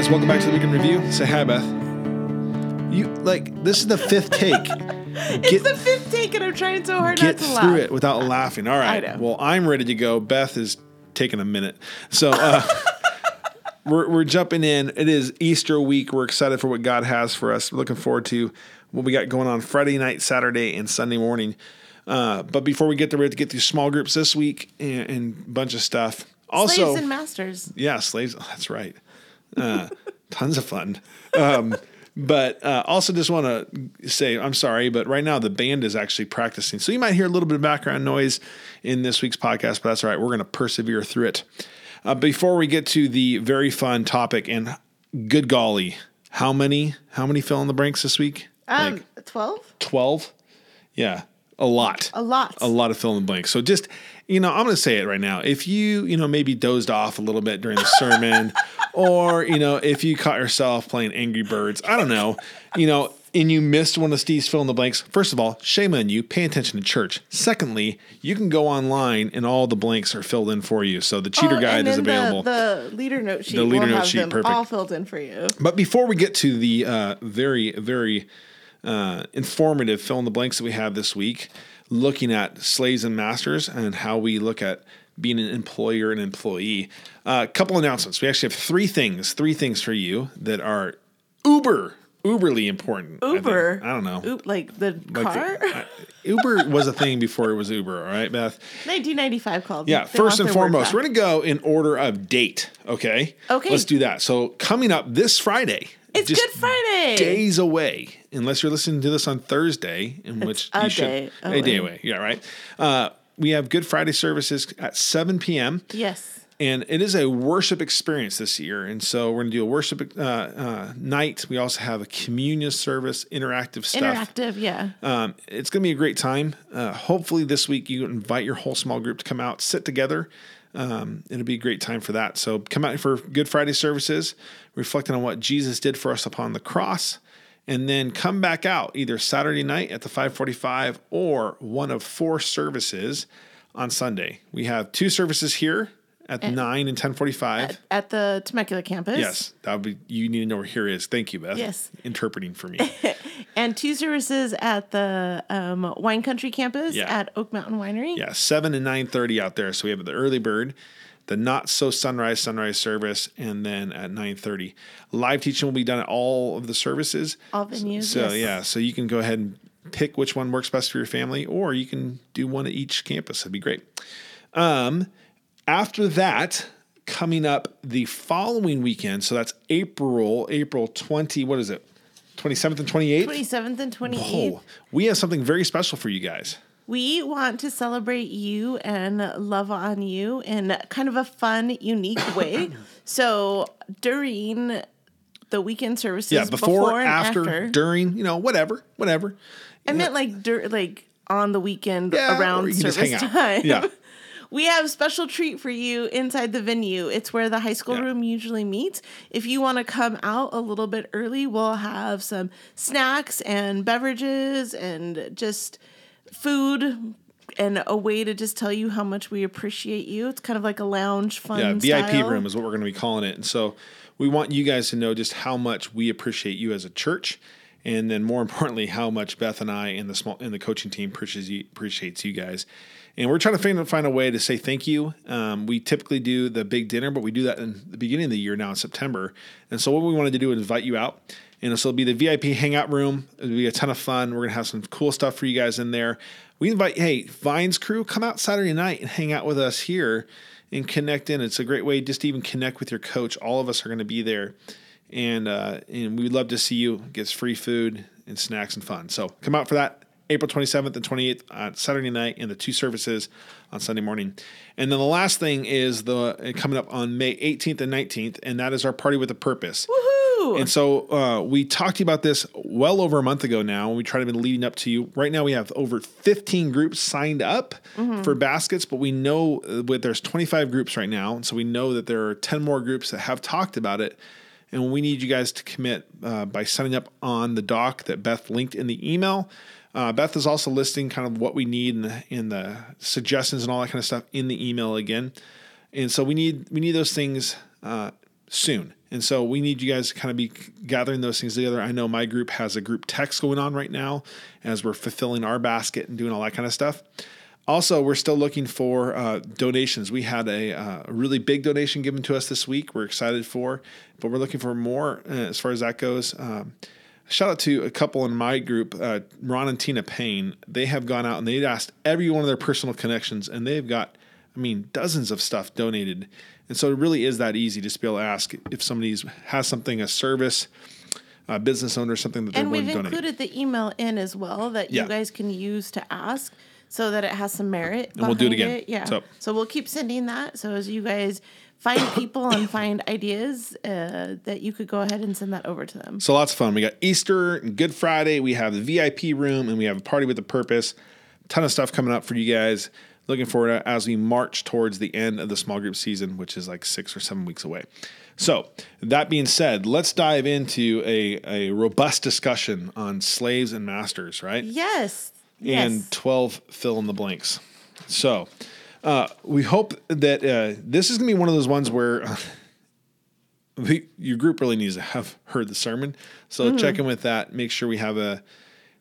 Guys, welcome back to the weekend review. Say hi, Beth. You like this is the fifth take. it's the fifth take, and I'm trying so hard get not to laugh through laugh. it without laughing. All right. know. Well, I'm ready to go. Beth is taking a minute. So uh, we're, we're jumping in. It is Easter week. We're excited for what God has for us. We're looking forward to what we got going on Friday night, Saturday, and Sunday morning. Uh, but before we get there, we have to get through small groups this week and, and a bunch of stuff. Also, Slaves and masters. yeah, slaves. Oh, that's right. Uh, tons of fun. Um, but uh, also just want to say I'm sorry, but right now the band is actually practicing, so you might hear a little bit of background noise in this week's podcast. But that's all right. We're going to persevere through it. Uh, before we get to the very fun topic, and good golly, how many how many fill in the blanks this week? Um, twelve. Twelve. Yeah, a lot A lot. a lot of fill in the blanks. So just, you know, I'm going to say it right now. If you, you know, maybe dozed off a little bit during the sermon, or, you know, if you caught yourself playing Angry Birds, I don't know, you know, and you missed one of Steve's fill in the blanks, first of all, shame on you. Pay attention to church. Secondly, you can go online and all the blanks are filled in for you. So the cheater Oh, guide is available. The, leader note sheet. The leader will note have sheet, them perfect. all filled in for you. But before we get to the uh, very, very uh, informative fill in the blanks that we have this week, looking at slaves and masters and how we look at being an employer and employee, a couple announcements. We actually have three things, three things for you that are uber, uberly important. Uber. I, don't know. Oop, like the Like car. the- I- Uber was a thing before it was Uber. All right, Beth. 1995 called. Yeah, They first and foremost, we're going to go in order of date. Okay. Okay. Let's do that. So coming up this Friday. It's Good Friday. Days away, unless you're listening to this on Thursday, in which a you should day a day away. away. Yeah, right. Uh, we have Good Friday services at 7 p.m. Yes. And it is a worship experience this year. And so we're going to do a worship uh, uh, night. We also have a communion service, interactive stuff. Interactive. Yeah. Um, it's going to be a great time. Uh, hopefully, this week you invite your whole small group to come out, sit together. Um, it'll be a great time for that. So come out for Good Friday services, reflecting on what Jesus did for us upon the cross, and then come back out either Saturday night at the 5:45 or one of four services on Sunday. We have two services here at nine and 10:45. At the Temecula campus. Yes, that would be. You need to know where here is. Thank you, Beth. Yes. interpreting for me. And two services at the um, Wine Country campus Yeah. at Oak Mountain Winery. Yeah, seven and nine thirty out there. So we have the early bird, the not so sunrise sunrise service, and then at nine thirty, live teaching will be done at all of the services. All venues. So yes. yeah, so you can go ahead and pick which one works best for your family, or you can do one at each campus. That'd be great. Um, after that, coming up the following weekend, so that's April April twenty. What is it? Twenty seventh and twenty eighth. 27th and 28th. Oh, we have something very special for you guys. We want to celebrate you and love on you in kind of a fun, unique way. so during the weekend services, Yeah, before, and after, after, during, you know, whatever, whatever. I meant like dur- like on the weekend Yeah, around you can just service time. Yeah. We have a special treat for you inside the venue. It's where the high school Yeah. room usually meets. If you want to come out a little bit early, we'll have some snacks and beverages and just food and a way to just tell you how much we appreciate you. It's kind of like a lounge fun Yeah, VIP style. room is what we're going to be calling it. And so we want you guys to know just how much we appreciate you as a church. And then more importantly, how much Beth and I and the small and the coaching team appreciates you, appreciates you guys. And we're trying to find, find a way to say thank you. Um, we typically do the big dinner, but we do that in the beginning of the year now in September. And so what we wanted to do is invite you out. And so it'll be the VIP hangout room. It'll be a ton of fun. We're gonna have some cool stuff for you guys in there. We invite, hey, Vines crew, come out Saturday night and hang out with us here and connect in. It's a great way just to even connect with your coach. All of us are to be there, and uh, and we'd love to see you. Gets free food and snacks and fun. So come out for that. April 27th and 28th on Saturday night, and the two services on Sunday morning. And then the last thing is the coming up on May 18th and 19th, and that is our party with a purpose. Woohoo! And so uh, we talked to you about this well over a month ago now, and we tried to be leading up to you. Right now, we have over 15 groups signed up for baskets, but we know uh, with there's 25 groups right now, and so we know that there are 10 more groups that have talked about it. And we need you guys to commit uh, by signing up on the doc that Beth linked in the email. Uh, Beth is also listing kind of what we need in the, the suggestions and all that kind of stuff in the email again. And so we need we need those things uh, soon. And so we need you guys to kind of be gathering those things together. I know my group has a group text going on right now as we're fulfilling our basket and doing all that kind of stuff. Also, we're still looking for uh, donations. We had a, uh, really big donation given to us this week. We're excited for, but we're looking for more uh, as far as that goes. Um, shout out to a couple in my group, uh, Ron and Tina Payne. They have gone out and they've asked every one of their personal connections, and they've got, I mean, dozens of stuff donated. And so it really is that easy just to be able to ask if somebody has something, a service, a business owner, something that they're And we've to donate. included the email in as well that Yeah. you guys can use to ask so that it has some merit. And we'll do it again. Yeah. So- So. we'll keep sending that. So as you guys find people and find ideas, uh, that you could go ahead and send that over to them. So lots of fun. We got Easter and Good Friday. We have the VIP room and we have a party with a purpose. Ton of stuff coming up for you guys. Looking forward to as we march towards the end of the small group season, which is like six or seven weeks away. So that being said, let's dive into a, a robust discussion on slaves and masters, right? Yes. And yes. 12 fill in the blanks. So, uh, we hope that uh, this is going to be one of those ones where uh, we, your group really needs to have heard the sermon. So, Mm-hmm. check in with that. Make sure we have a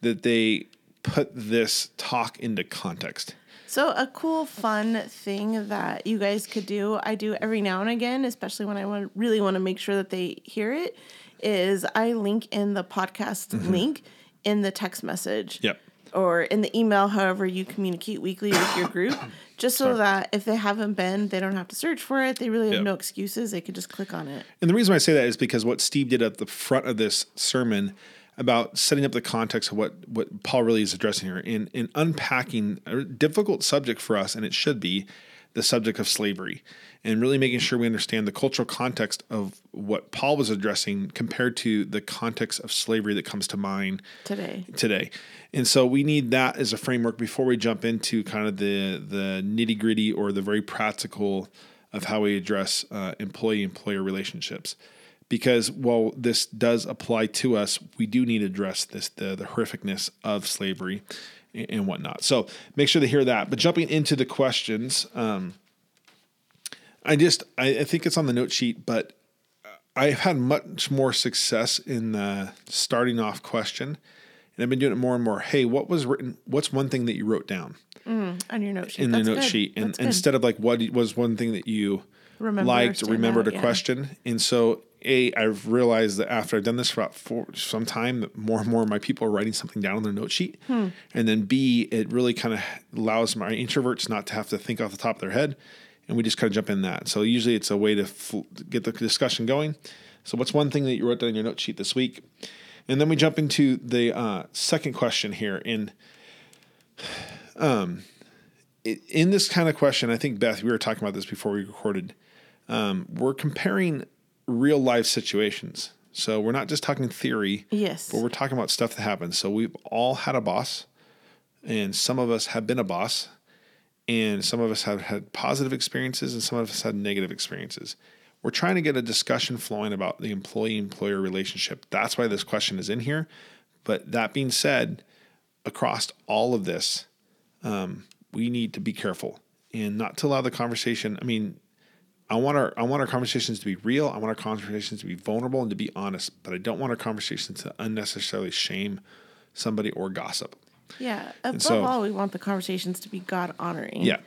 that they put this talk into context. So a cool, fun thing that you guys could do, I do every now and again, especially when I want really want to make sure that they hear it, is I link in the podcast link in the text message. Yep. Or in the email, however you communicate weekly with your group, just so that if they haven't been, they don't have to search for it. They really have Yep. no excuses. They could just click on it. And the reason why I say that is because what Steve did at the front of this sermon about setting up the context of what, what Paul really is addressing here in, in unpacking a difficult subject for us, and it should be the subject of slavery, and really making sure we understand the cultural context of what Paul was addressing compared to the context of slavery that comes to mind Today. today. And so we need that as a framework before we jump into kind of the the nitty gritty or the very practical of how we address uh, employee employer relationships. Because while this does apply to us, we do need to address this the, the horrificness of slavery and, and whatnot. So make sure to hear that. But jumping into the questions, um, I just I, I think it's on the note sheet, but I've had much more success in the starting off question, and I've been doing it more and more. Hey, what was written? What's one thing that you wrote down On your note sheet. in That's the note good. sheet, and instead of like what was one thing that you Remember liked, remembered out, a yeah. question, and so a I've realized that after I've done this for about four, some time, that more and more of my people are writing something down on their note sheet, Hmm. and then B it really kind of allows my introverts not to have to think off the top of their head, and we just kind of jump in that. So usually it's a way to fl- get the discussion going. So what's one thing that you wrote down in your note sheet this week? And then we jump into the uh, second question here. In um, i- in this kind of question, I think Beth, we were talking about this before we recorded. Um, we're comparing real life situations, so we're not just talking theory. Yes. but we're talking about stuff that happens. So we've all had a boss, and some of us have been a boss, and some of us have had positive experiences, and some of us had negative experiences. We're trying to get a discussion flowing about the employee employer relationship. That's why this question is in here. But that being said, across all of this, um, we need to be careful and not to allow the conversation. I mean, I want our I want our conversations to be real. I want our conversations to be vulnerable and to be honest. But I don't want our conversations to unnecessarily shame somebody or gossip. Yeah. Above so- all, we want the conversations to be God honoring. Yeah.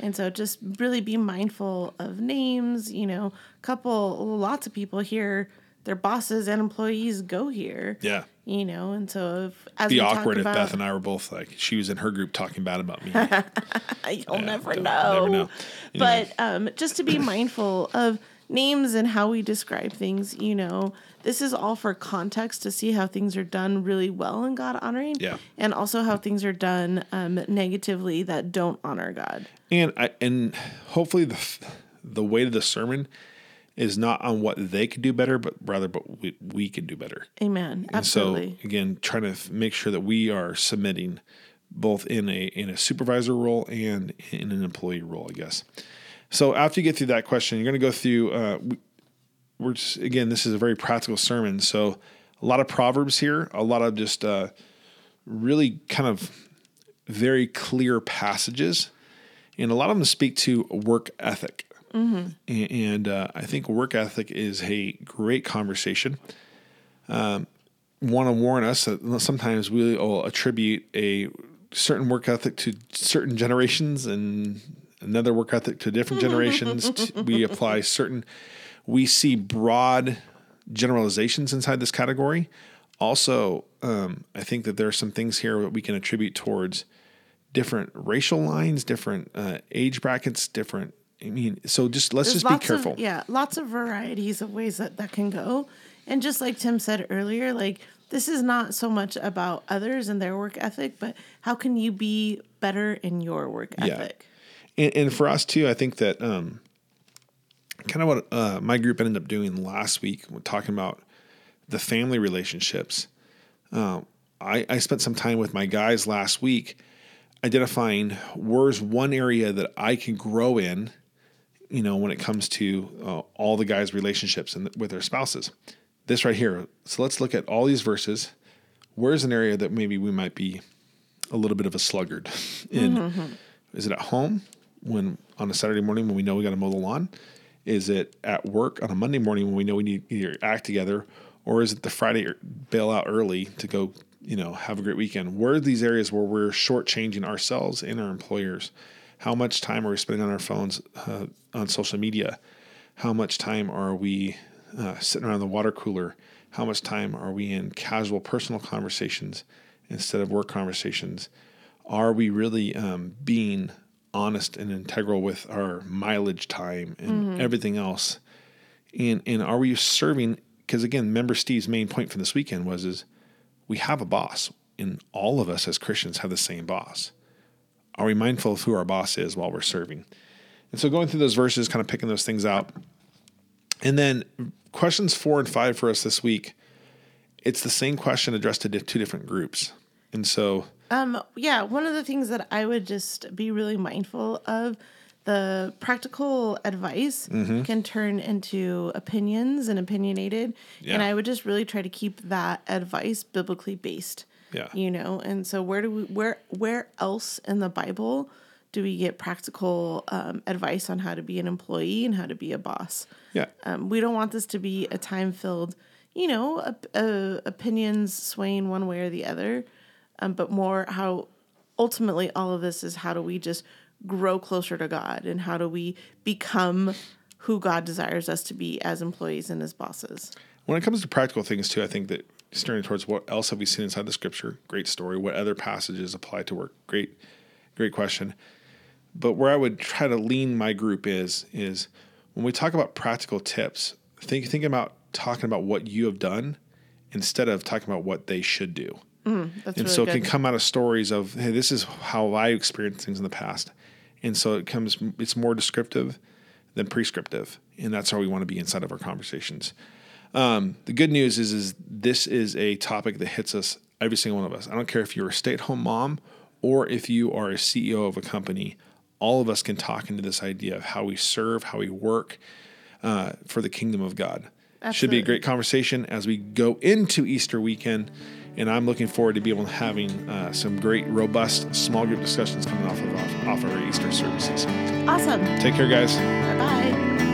And so just really be mindful of names, you know, couple lots of people here, their bosses and employees go here. Yeah. You know, and so if as Be we awkward if Beth and I were both like she was in her group talking bad about me. You'll never don't- know. never know. But um, just to be mindful of names and how we describe things, you know, this is all for context to see how things are done really well and God honoring. Yeah. And also how things are done um, negatively that don't honor God. And I and hopefully the the weight of the sermon is not on what they could do better, but rather but we, we can do better. Amen. And Absolutely. so again, trying to f- make sure that we are submitting both in a in a supervisor role and in an employee role, I guess. So after you get through that question, you're going to go through. Uh, we, we're just again, this is a very practical sermon, so a lot of proverbs here, a lot of just uh, really kind of very clear passages, and a lot of them speak to work ethic. And, and uh, I think work ethic is a great conversation. Um, Want to warn us that sometimes we will attribute a certain work ethic to certain generations and another work ethic to different generations. We apply certain, we see broad generalizations inside this category. Also, um, I think that there are some things here that we can attribute towards different racial lines, different uh, age brackets, different. I mean, so just let's There's just be careful. Of, yeah, lots of varieties of ways that that can go. And just like Tim said earlier, like this is not so much about others and their work ethic, but how can you be better in your work Yeah. ethic? And, and for us too, I think that um, kind of what uh, my group ended up doing last week, talking about the family relationships. Uh, I, I spent some time with my guys last week identifying where's one area that I can grow in, you know, when it comes to uh, all the guys' relationships and with their spouses. This right here. So let's look at all these verses. Where's an area that maybe we might be a little bit of a sluggard in? Is it at home when on a Saturday morning when we know we got to mow the lawn? Is it at work on a Monday morning when we know we need to either act together, or is it the Friday bail out early to go, you know, have a great weekend? Where are these areas where we're shortchanging ourselves and our employers? How much time are we spending on our phones, uh, on social media? How much time are we uh, sitting around the water cooler? How much time are we in casual personal conversations instead of work conversations? Are we really um, being honest and integral with our mileage time and everything else? And and are we serving? Because again, member Steve's main point from this weekend was is we have a boss, and all of us as Christians have the same boss. Are we mindful of who our boss is while we're serving? And so going through those verses, kind of picking those things out. And then questions four and five for us this week, it's the same question addressed to two different groups. And so, Um, yeah, one of the things that I would just be really mindful of the practical advice Mm-hmm. can turn into opinions and opinionated. Yeah. And I would just really try to keep that advice biblically based. Yeah. You know, and so where do we where where else in the Bible do we get practical um, advice on how to be an employee and how to be a boss? yeah, Um, we don't want this to be a time filled, you know, op- uh, opinions swaying one way or the other, um, but more how ultimately all of this is how do we just grow closer to God and how do we become who God desires us to be as employees and as bosses. When it comes to practical things too, I think that steering towards what else have we seen inside the scripture? Great story. What other passages apply to work? Great, great question. But where I would try to lean my group is is when we talk about practical tips, think think about talking about what you have done instead of talking about what they should do. Mm, that's and really so it good. can come out of stories of hey this is how i experienced things in the past and so it comes it's more descriptive than prescriptive and that's how we want to be inside of our conversations um, the good news is is this is a topic that hits us every single one of us i don't care if you're a stay-at-home mom or if you are a ceo of a company all of us can talk into this idea of how we serve how we work uh, for the kingdom of god should be a great conversation as we go into Easter weekend. And I'm looking forward to be able to having uh, some great, robust small group discussions coming off of off, off our Easter services. awesome. Take care, guys. Bye bye.